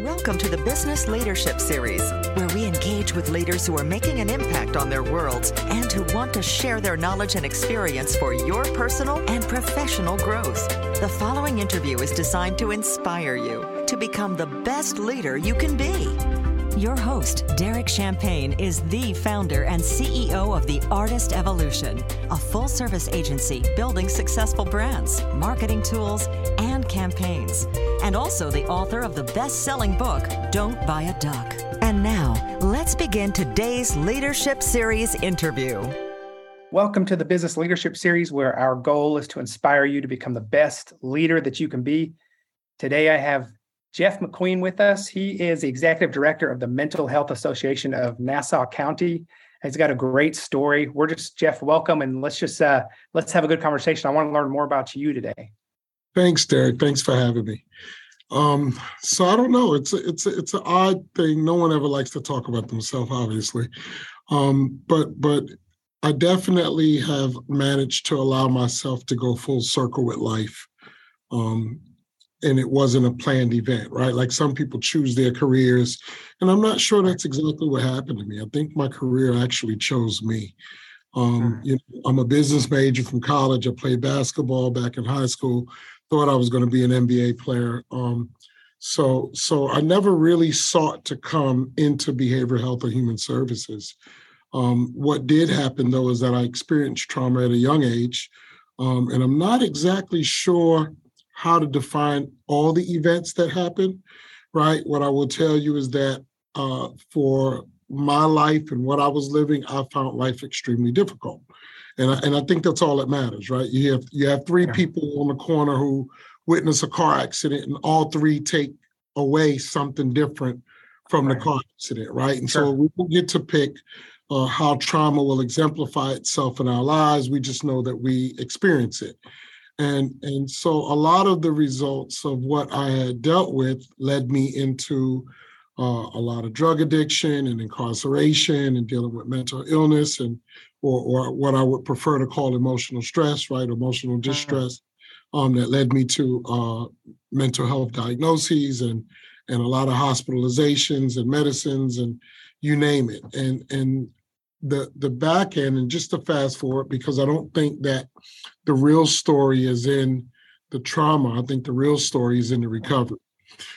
Welcome to the Business Leadership Series, where we engage with leaders who are making an impact on their worlds and who want to share their knowledge and experience for your personal and professional growth. The following interview is designed to inspire you to become the best leader you can be. Your host, Derek Champagne, is the founder and CEO of The Artist Evolution, a full service agency building successful brands, marketing tools, and campaigns, and also the author of the best selling book, Don't Buy a Duck. And now, let's begin today's Leadership Series interview. Welcome to the Business Leadership Series, where our goal is to inspire you to become the best leader that you can be. Today, I have Jeff McQueen with us. He is the executive director of the Mental Health Association of Nassau County. He's got a great story. We're just Jeff, welcome, and let's just uh, let's have a good conversation. I want to learn more about you today. Thanks, Derek. Thanks for having me. Um, so I don't know. It's a, it's a, it's an odd thing. No one ever likes to talk about themselves, obviously, um, but but I definitely have managed to allow myself to go full circle with life. Um, and it wasn't a planned event, right? Like some people choose their careers, and I'm not sure that's exactly what happened to me. I think my career actually chose me. Um, hmm. you know, I'm a business major from college. I played basketball back in high school. Thought I was going to be an NBA player. Um, so, so I never really sought to come into behavioral health or human services. Um, what did happen though is that I experienced trauma at a young age, um, and I'm not exactly sure how to define all the events that happen, right? What I will tell you is that uh, for my life and what I was living, I found life extremely difficult. And I, and I think that's all that matters, right? You have you have three yeah. people on the corner who witness a car accident, and all three take away something different from right. the car accident, right? And sure. so we get to pick uh, how trauma will exemplify itself in our lives. We just know that we experience it. And, and so a lot of the results of what I had dealt with led me into uh, a lot of drug addiction and incarceration and dealing with mental illness and or, or what I would prefer to call emotional stress, right? Emotional mm-hmm. distress. Um, that led me to uh, mental health diagnoses and and a lot of hospitalizations and medicines and you name it. And and the the back end and just to fast forward because I don't think that the real story is in the trauma. I think the real story is in the recovery.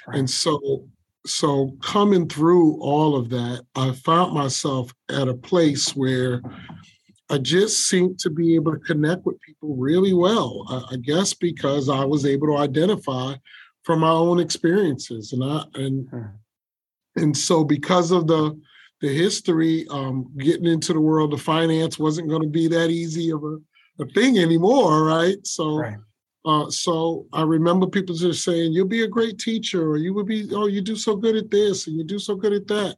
Right. And so so coming through all of that, I found myself at a place where I just seemed to be able to connect with people really well. I, I guess because I was able to identify from my own experiences, and I and hmm. and so because of the the history, um, getting into the world of finance wasn't going to be that easy of a, a thing anymore, right? So, right. Uh, so I remember people just saying, "You'll be a great teacher," or "You would be, oh, you do so good at this, and you do so good at that."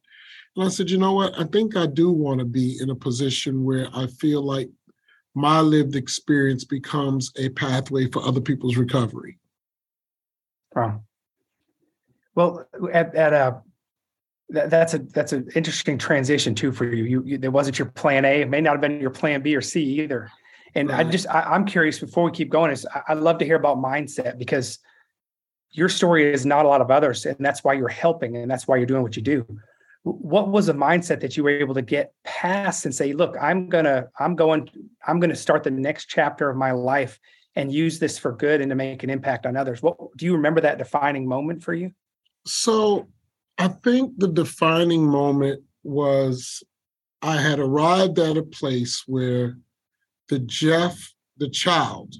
And I said, "You know what? I think I do want to be in a position where I feel like my lived experience becomes a pathway for other people's recovery." Wow. Well, at at a that, that's a that's an interesting transition too for you. You, you. There wasn't your plan A. It may not have been your plan B or C either. And right. I just I, am curious before we keep going. Is I, would love to hear about mindset because your story is not a lot of others, and that's why you're helping, and that's why you're doing what you do. What was the mindset that you were able to get past and say, look, I'm gonna I'm going I'm gonna start the next chapter of my life and use this for good and to make an impact on others. What do you remember that defining moment for you? So I think the defining moment was I had arrived at a place where the Jeff, the child,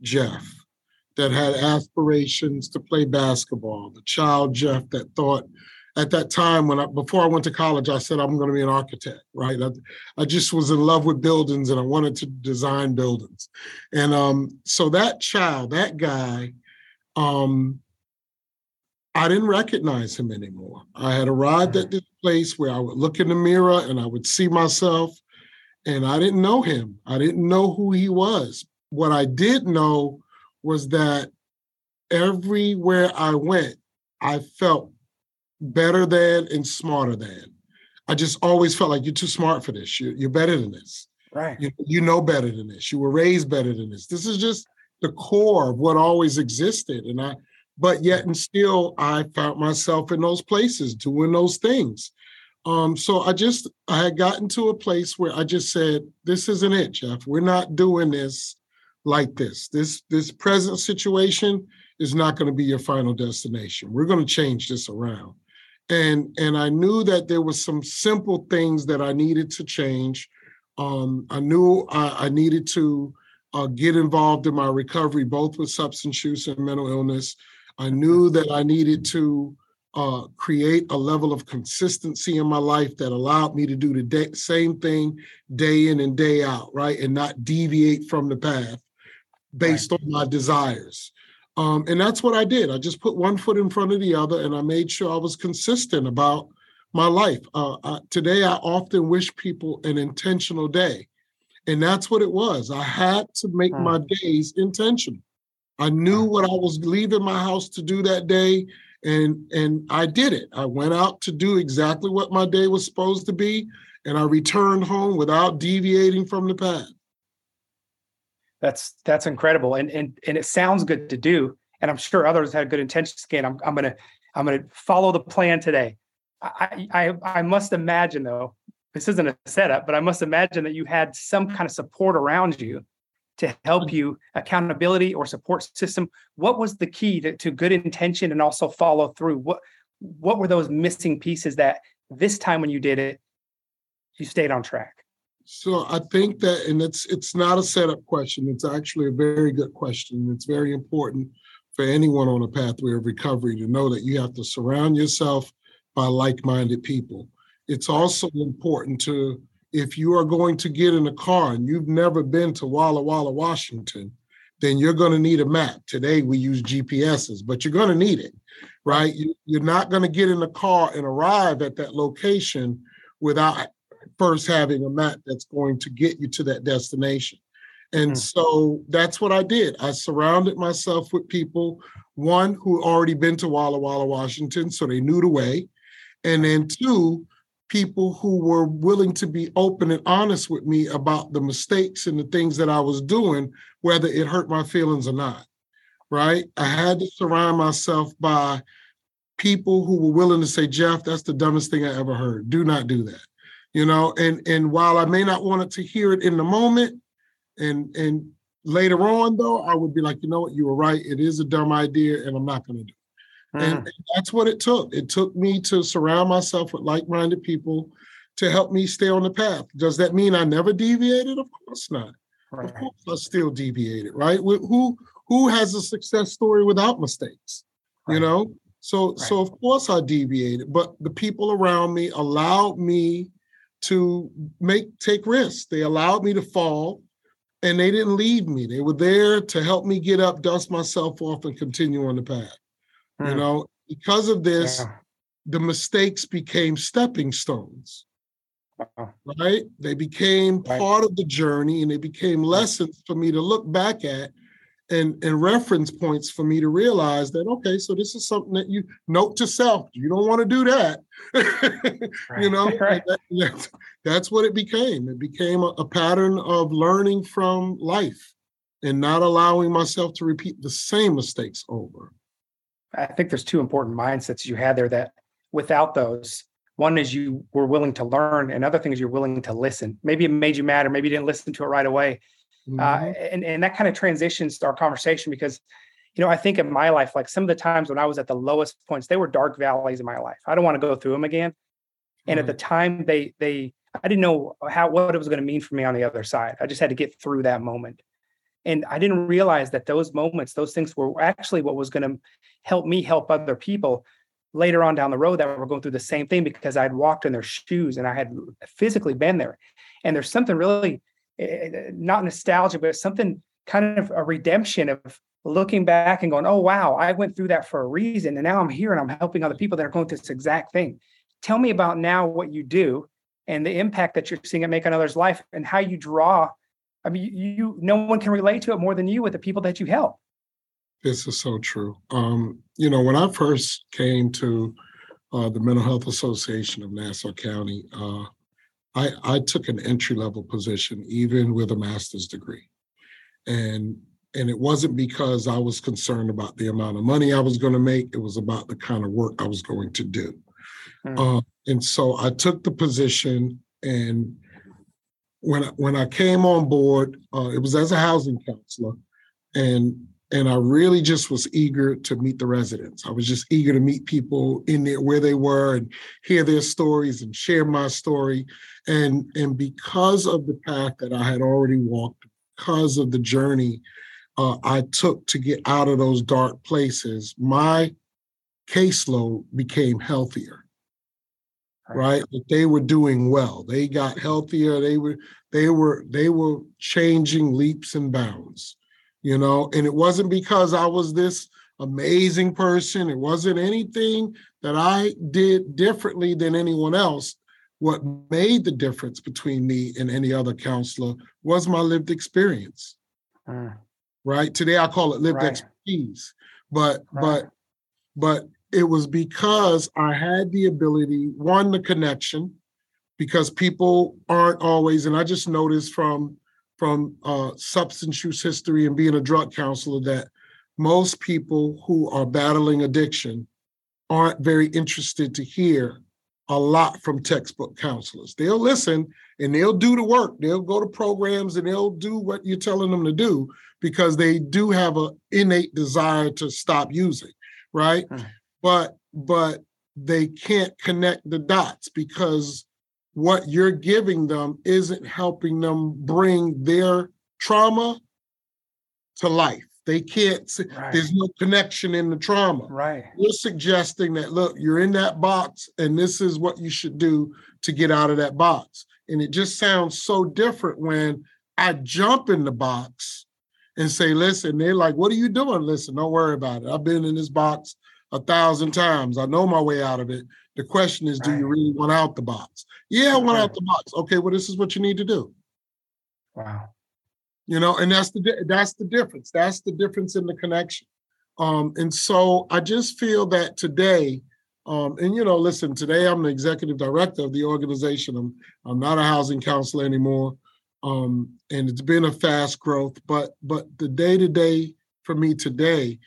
Jeff, that had aspirations to play basketball, the child Jeff that thought at that time when I before I went to college, I said I'm going to be an architect, right? I, I just was in love with buildings and I wanted to design buildings. And um, so that child, that guy, um, I didn't recognize him anymore. I had arrived at mm-hmm. this place where I would look in the mirror and I would see myself, and I didn't know him. I didn't know who he was. What I did know was that everywhere I went, I felt better than and smarter than. I just always felt like you're too smart for this. You, are better than this. Right. You, you know better than this. You were raised better than this. This is just the core of what always existed. And I but yet and still I found myself in those places doing those things. Um, so I just I had gotten to a place where I just said, "This isn't it, Jeff. We're not doing this like this. This this present situation is not going to be your final destination. We're going to change this around." And and I knew that there was some simple things that I needed to change. Um, I knew I, I needed to uh, get involved in my recovery, both with substance use and mental illness. I knew that I needed to uh, create a level of consistency in my life that allowed me to do the day, same thing day in and day out, right? And not deviate from the path based right. on my desires. Um, and that's what I did. I just put one foot in front of the other and I made sure I was consistent about my life. Uh, I, today, I often wish people an intentional day. And that's what it was. I had to make hmm. my days intentional. I knew what I was leaving my house to do that day, and and I did it. I went out to do exactly what my day was supposed to be, and I returned home without deviating from the path. That's that's incredible, and and and it sounds good to do, and I'm sure others had good intentions. Again, I'm I'm gonna I'm gonna follow the plan today. I I I must imagine though, this isn't a setup, but I must imagine that you had some kind of support around you to help mm. you accountability or support system what was the key to, to good intention and also follow through? What what were those missing pieces that this time when you did it you stayed on track? So i think that and it's it's not a setup question it's actually a very good question it's very important for anyone on a pathway of recovery to know that you have to surround yourself by like-minded people. It's also important to if you are going to get in a car and you've never been to Walla Walla, Washington, then you're going to need a map. Today we use GPSs, but you're going to need it, right? You're not going to get in the car and arrive at that location without first having a map that's going to get you to that destination. And mm-hmm. so that's what I did. I surrounded myself with people, one who already been to Walla Walla, Washington, so they knew the way. And then two, people who were willing to be open and honest with me about the mistakes and the things that I was doing, whether it hurt my feelings or not. Right. I had to surround myself by people who were willing to say, Jeff, that's the dumbest thing I ever heard. Do not do that. You know, and and while I may not want it to hear it in the moment, and and later on though, I would be like, you know what, you were right. It is a dumb idea, and I'm not going to do Mm. And, that's what it took. It took me to surround myself with like minded people to help me stay on the path. Does that mean I never deviated? Of course not. Right. Of course I still deviated, right? Who who has a success story without mistakes? Right. You know? So right. so of course I deviated, but the people around me allowed me to make take risks. They allowed me to fall and they didn't leave me. They were there to help me get up, dust myself off, and continue on the path. You hmm. know, because of this, yeah. the mistakes became stepping stones. Right? They became right. part of the journey and they became lessons for me to look back at and, and reference points for me to realize that, okay, so this is something that you note to self. You don't want to do that. right. You know, right. that, that's what it became. It became a, a pattern of learning from life and not allowing myself to repeat the same mistakes over. I think there's two important mindsets you had there that without those, one is you were willing to learn, and other thing is you're willing to listen. Maybe it made you mad, or maybe you didn't listen to it right away. Uh, mm-hmm. Uh, and, and that kind of transitions our conversation because, you know, I think in my life, like some of the times when I was at the lowest points, they were dark valleys in my life. I don't want to go through them again. And mm-hmm. at the time, they they I didn't know how what it was going to mean for me on the other side. I just had to get through that moment. And I didn't realize that those moments, those things were actually what was going to help me help other people later on down the road that were going through the same thing because I'd walked in their shoes and I had physically been there. And there's something really eh, eh, not nostalgia, but something kind of a redemption of looking back and going, oh, wow, I went through that for a reason. And now I'm here and I'm helping other people that are going through this exact thing. Tell me about now what you do and the impact that you're seeing it make on others' life and how you draw I mean, you, no one can relate to it more than you with the people that you help. This is so true. Um, you know, when I first came to uh, the Mental Health Association of Nassau County, uh, I, I took an entry level position, even with a master's degree, and and it wasn't because I was concerned about the amount of money I was going to make. It was about the kind of work I was going to do. Mm. Uh, and so I took the position, and when I, when I came on board, uh, it was as a housing counselor, and and I really just was eager to meet the residents. I was just eager to meet people in there where they were and hear their stories and share my story. And and because of the path that I had already walked, because of the journey uh, I took to get out of those dark places, my caseload became healthier. Right. right? they were doing well. They got healthier. They were they were they were changing leaps and bounds, you know. And it wasn't because I was this amazing person. It wasn't anything that I did differently than anyone else. What made the difference between me and any other counselor was my lived experience. Mm right? Today I call it lived right. expertise, but right. but but it was because I had the ability, one, the connection, because people aren't always, and I just noticed from from uh, substance use history and being a drug counselor that most people who are battling addiction aren't very interested to hear a lot from textbook counselors. They'll listen and they'll do the work. They'll go to programs and they'll do what you're telling them to do because they do have an innate desire to stop using, right? Hmm. But but they can't connect the dots because what you're giving them isn't helping them bring their trauma to life. They can't right. there's no connection in the trauma. Right. You're suggesting that look, you're in that box and this is what you should do to get out of that box. And it just sounds so different when I jump in the box and say, listen, they're like, what are you doing? Listen, don't worry about it. I've been in this box a thousand times. I know my way out of it. The question is, right. do you really want out the box? Yeah, I want right. out the box. Okay, well, this is what you need to do. Wow. You know, and that's the that's the difference. That's the difference in the connection. Um, and so I just feel that today, um, and you know, listen, today I'm the executive director of the organization. I'm I'm not a housing counselor anymore um, and it's been a fast growth. But but the day to day for me today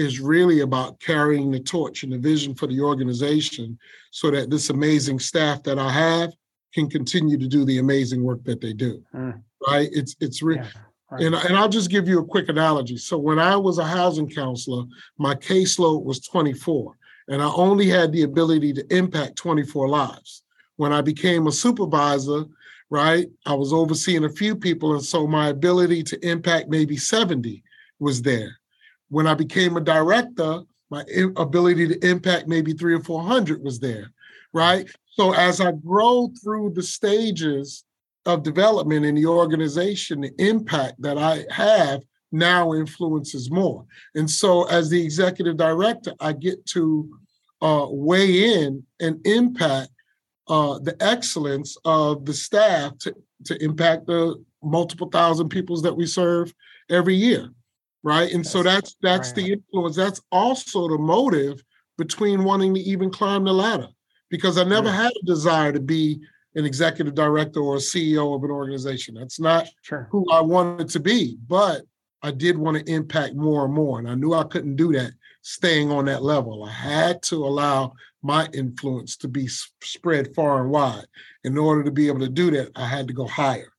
is really about carrying the torch and the vision for the organization, so that this amazing staff that I have can continue to do the amazing work that they do. Mm. Right? It's it's really. Yeah. Right. And, and I'll just give you a quick analogy. So when I was a housing counselor, my caseload was 24, and I only had the ability to impact 24 lives. When I became a supervisor, right? I was overseeing a few people, and so my ability to impact maybe 70 was there. When I became a director, my ability to impact maybe three or 400 was there, right? So as I grow through the stages of development in the organization, the impact that I have now influences more. And so as the executive director, I get to uh, weigh in and impact uh, the excellence of the staff to, to impact the multiple thousand peoples that we serve every year right and that's, so that's that's right. the influence that's also the motive between wanting to even climb the ladder because i never had a desire to be an executive director or a ceo of an organization that's not sure. who i wanted to be but i did want to impact more and more and i knew i couldn't do that staying on that level i had to allow my influence to be spread far and wide. In order to be able to do that, I had to go higher.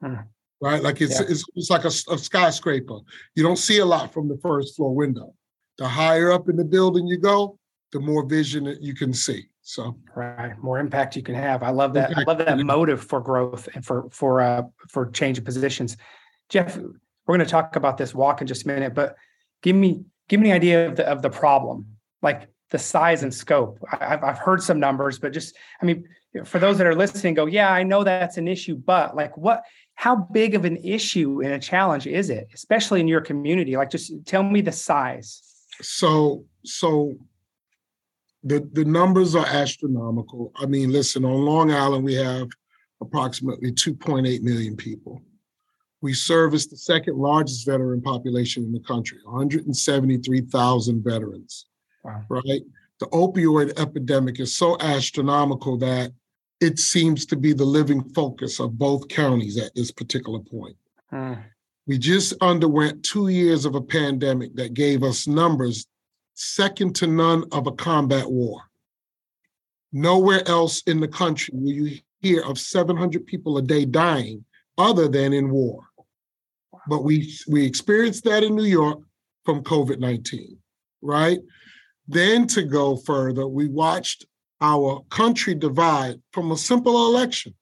Hmm. Right? Like it's, yeah. it's, it's like a, a skyscraper. You don't see a lot from the first floor window. The higher up in the building you go, the more vision that you can see. So right, more impact you can have. I love that. Impact. I love that motive for growth and for for uh for change of positions. Jeff, we're going to talk about this walk in just a minute, but give me give me an idea of the of the problem. Like the size and scope. I've, I've heard some numbers, but just, I mean, for those that are listening, go, yeah, I know that's an issue, but like what, how big of an issue and a challenge is it, especially in your community? Like, just tell me the size. So, so the the numbers are astronomical. I mean, listen, on Long Island we have approximately 2.8 million people. We service the second largest veteran population in the country, 173,000 veterans. Wow. Right? The opioid epidemic is so astronomical that it seems to be the living focus of both counties at this particular point. Hmm. We just underwent two years of a pandemic that gave us numbers second to none of a combat war. Nowhere else in the country will you hear of 700 people a day dying other than in war. But we we experienced that in New York from COVID-19, right? Then to go further, we watched our country divide from a simple election.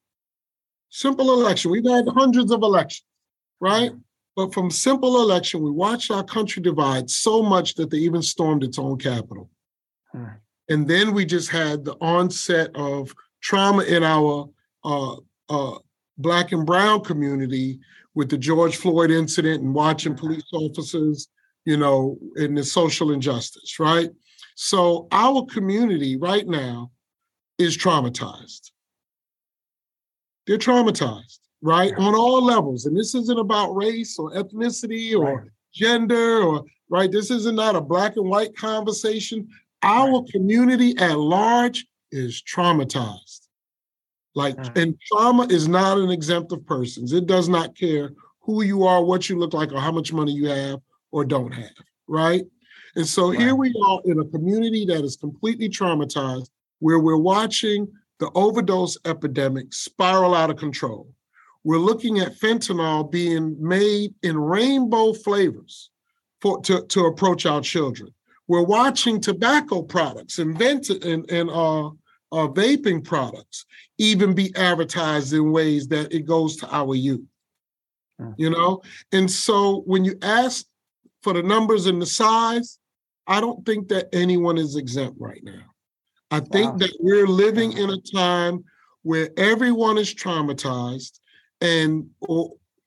Simple election. We've had hundreds of elections, right? But from simple election, we watched our country divide so much that they even stormed its own capitol. Hmm. And then we just had the onset of trauma in our uh, uh, Black and Brown community with the George Floyd incident and watching police officers, you know, in the social injustice, right? So our community right now is traumatized. They're traumatized, right? On all levels. And this isn't about race or ethnicity or right. gender or right. This isn't not a black and white conversation. Our right. community at large is traumatized. Like, mm. and trauma is not an exempt of persons. It does not care who you are, what you look like, or how much money you have or don't have, right? And so right. here we are in a community that is completely traumatized, where we're watching the overdose epidemic spiral out of control. We're looking at fentanyl being made in rainbow flavors for to, to approach our children. We're watching tobacco products invented and, and uh, uh, vaping products even be advertised in ways that it goes to our youth. Mm. You know, and so when you ask for the numbers and the size, I don't think that anyone is exempt right now. I think wow. that we're living in a time where everyone is traumatized and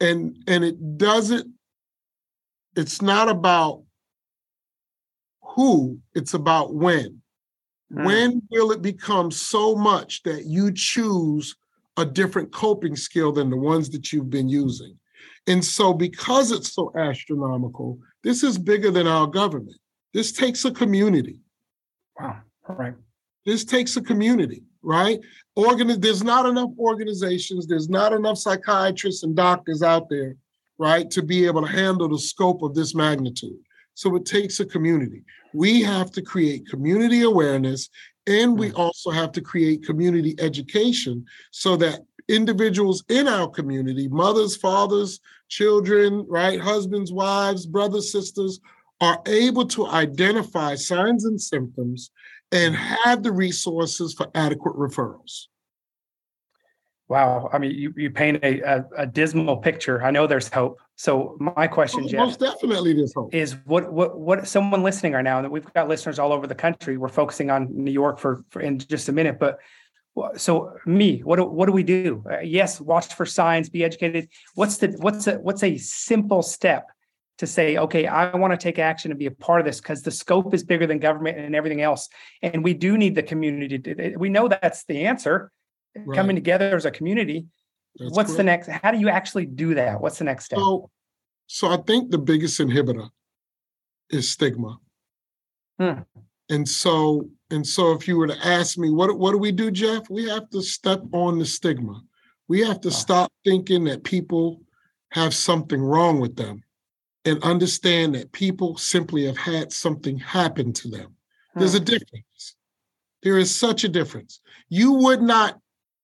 and and it doesn't it's not about who, it's about when. Mm. When will it become so much that you choose a different coping skill than the ones that you've been using? And so, because it's so astronomical, this is bigger than our government. This takes a community. Wow. All right. This takes a community, right? Organ- there's not enough organizations, there's not enough psychiatrists and doctors out there, right, to be able to handle the scope of this magnitude. So it takes a community. We have to create community awareness and we mm. also have to create community education so that individuals in our community, mothers, fathers, children, right, husbands, wives, brothers, sisters, are able to identify signs and symptoms and mm. have the resources for adequate referrals. Wow. I mean, you, you paint a, a, a dismal picture. I know there's hope. So my question, oh, Jeff, most definitely there's hope. Is what what what someone listening right now, and we've got listeners all over the country. We're focusing on New York for, for in just a minute, but so me, what do, what do we do? Uh, yes, watch for signs, be educated. What's the what's a what's a simple step to say, okay, I want to take action and be a part of this because the scope is bigger than government and everything else, and we do need the community. To, we know that's the answer right. coming together as a community. That's What's correct. the next? How do you actually do that? What's the next step? So, so I think the biggest inhibitor is stigma. Hmm. And so, and so, if you were to ask me, what what do we do, Jeff? We have to step on the stigma. We have to oh. stop thinking that people have something wrong with them, and understand that people simply have had something happen to them. Hmm. There's a difference. There is such a difference. You would not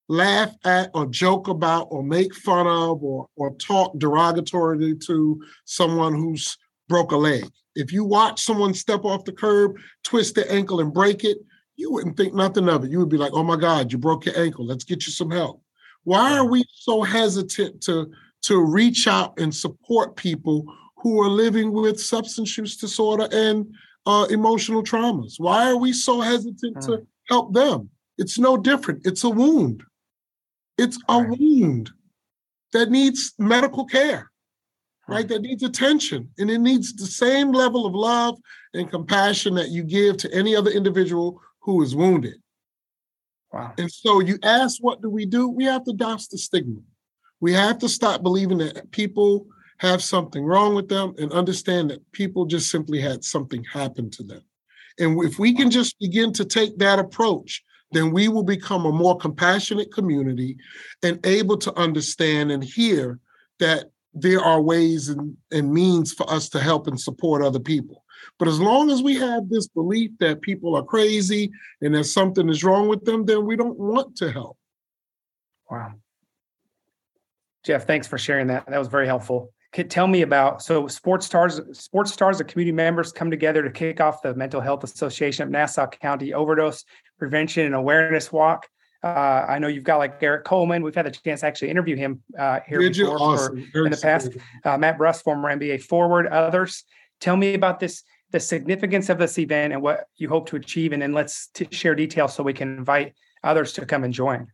laugh at or joke about or make fun of or, or talk derogatorily to someone who's broke a leg. If you watch someone step off the curb, twist their ankle and break it, you wouldn't think nothing of it. You would be like, oh my God, you broke your ankle. Let's get you some help. Why are we so hesitant to, to reach out and support people who are living with substance use disorder and uh, emotional traumas? Why are we so hesitant to hmm. help them? It's no different. It's a wound. It's a wound that needs medical care, right? That needs attention. And it needs the same level of love and compassion that you give to any other individual who is wounded. Wow. And so you ask, what do we do? We have to douse the stigma. We have to stop believing that people have something wrong with them and understand that people just simply had something happen to them. And if we can just begin to take that approach then we will become a more compassionate community and able to understand and hear that there are ways and, and means for us to help and support other people. But as long as we have this belief that people are crazy and that something is wrong with them, then we don't want to help. Wow. Jeff, thanks for sharing that. That was very helpful. Could tell me about so sports stars, sports stars, the community members come together to kick off the Mental Health Association of Nassau County Overdose Prevention and Awareness Walk. Uh, I know you've got like Eric Coleman. We've had the chance to actually interview him uh, here before awesome. for, in the past. Uh, Matt Bruss, former NBA forward, others. Tell me about this, the significance of this event and what you hope to achieve, and then let's t- share details so we can invite others to come and join.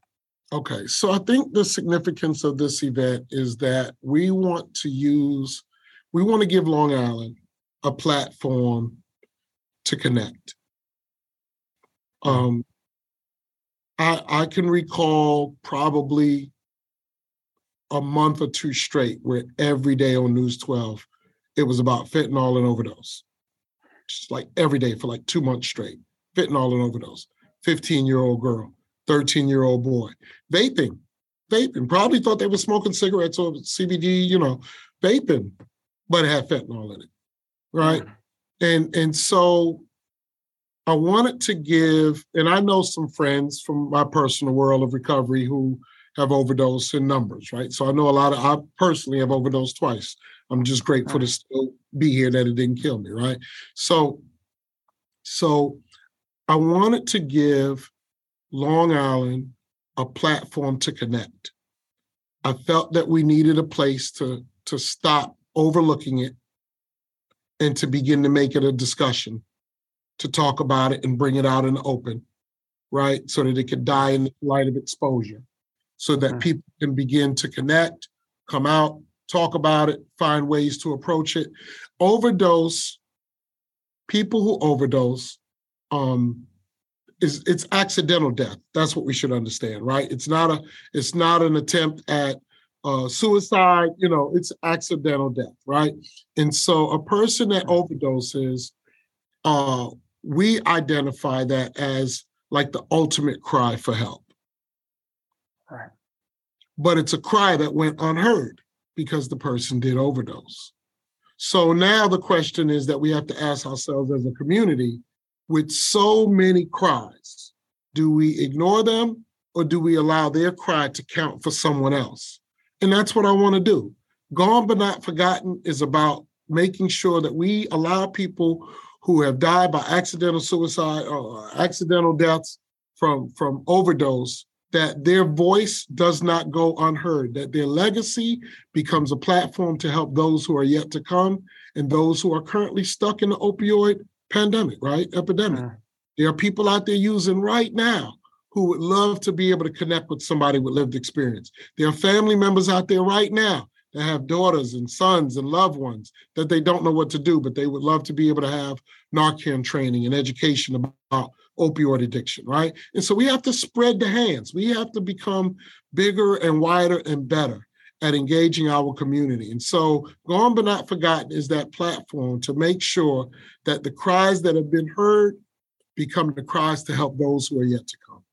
Okay, so I think the significance of this event is that we want to use, we want to give Long Island a platform to connect. Um, I, I can recall probably a month or two straight where every day on News 12, it was about fentanyl and overdose. Just like every day for like two months straight, fentanyl and overdose. 15 year old girl, 13 year old boy, vaping, vaping. Probably thought they were smoking cigarettes or CBD, you know, vaping, but it had fentanyl in it. Right. Mm-hmm. And and so I wanted to give, and I know some friends from my personal world of recovery who have overdosed in numbers, right? So I know a lot of, I personally have overdosed twice. I'm just grateful to still be here that it didn't kill me, right? So, so I wanted to give Long Island a platform to connect. I felt that we needed a place to to stop overlooking it and to begin to make it a discussion to talk about it and bring it out in the open, right? So that it could die in the light of exposure, so that mm-hmm. people can begin to connect, come out, talk about it, find ways to approach it. Overdose, people who overdose, um, is it's accidental death. That's what we should understand, right? It's not a it's not an attempt at uh, suicide. You know, it's accidental death, right? And so a person that overdoses, uh, we identify that as like the ultimate cry for help. Right. But it's a cry that went unheard because the person did overdose. So now the question is that we have to ask ourselves as a community with so many cries, do we ignore them or do we allow their cry to count for someone else? And that's what I want to do. Gone but not forgotten is about making sure that we allow people who have died by accidental suicide or accidental deaths from, from overdose, that their voice does not go unheard, that their legacy becomes a platform to help those who are yet to come and those who are currently stuck in the opioid pandemic, right? Epidemic. Uh-huh. There are people out there using right now who would love to be able to connect with somebody with lived experience. There are family members out there right now that have daughters and sons and loved ones that they don't know what to do, but they would love to be able to have Narcan training and education about opioid addiction, right? And so we have to spread the hands. We have to become bigger and wider and better at engaging our community. And so, Gone but Not Forgotten is that platform to make sure that the cries that have been heard become the cries to help those who are yet to come.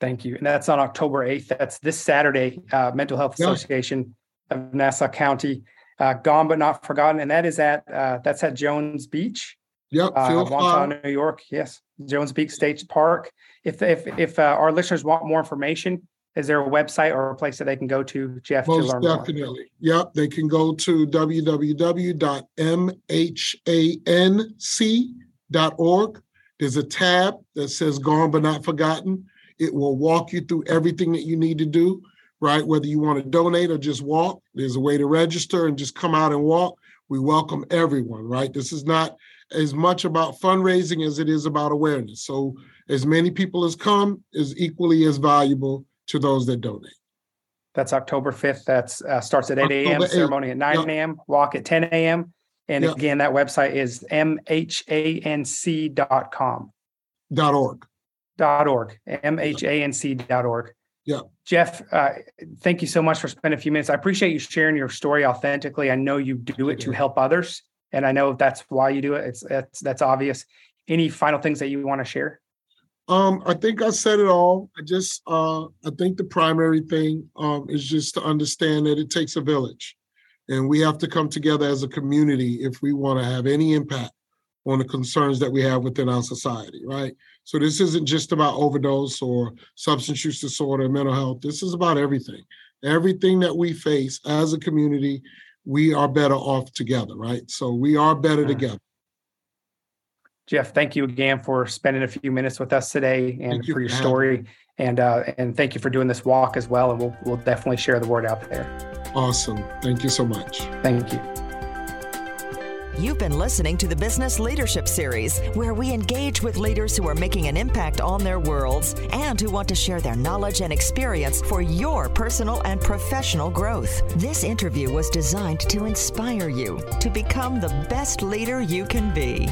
Thank you. And that's on October 8th. That's this Saturday, uh, Mental Health Association of Nassau County, uh, gone but not forgotten, and that is at uh, that's at Jones Beach. Yep, uh, Wantagh, New York. Yes, Jones Beach State Park. If if if uh, our listeners want more information, is there a website or a place that they can go to, Jeff? Most to definitely. More? Yep, they can go to www.mhanc.org. There's a tab that says "Gone but Not Forgotten." It will walk you through everything that you need to do right? Whether you want to donate or just walk, there's a way to register and just come out and walk. We welcome everyone, right? This is not as much about fundraising as it is about awareness. So, as many people as come is equally as valuable to those that donate. That's October 5th. That uh, starts at 8 a.m., ceremony at 9 a.m., yep. walk at 10 a.m. And yep. again, that website is mhanc.com. Dot org. Dot org. mhanc.org. Yeah. Jeff, uh, thank you so much for spending a few minutes. I appreciate you sharing your story authentically. I know you do it to help others, and I know that's why you do it. It's that's that's obvious. Any final things that you want to share? Um, I think I said it all. I just uh, I think the primary thing um, is just to understand that it takes a village, And we have to come together as a community if we want to have any impact on the concerns that we have within our society, right? So this isn't just about overdose or substance use disorder, and mental health. This is about everything. Everything that we face as a community, we are better off together, right? So we are better together. Jeff, thank you again for spending a few minutes with us today and Thank you for your for having story. And uh, and thank you for doing this walk as well. And we'll we'll definitely share the word out there. Awesome. Thank you so much. Thank you. You've been listening to the Business Leadership Series, where we engage with leaders who are making an impact on their worlds and who want to share their knowledge and experience for your personal and professional growth. This interview was designed to inspire you to become the best leader you can be.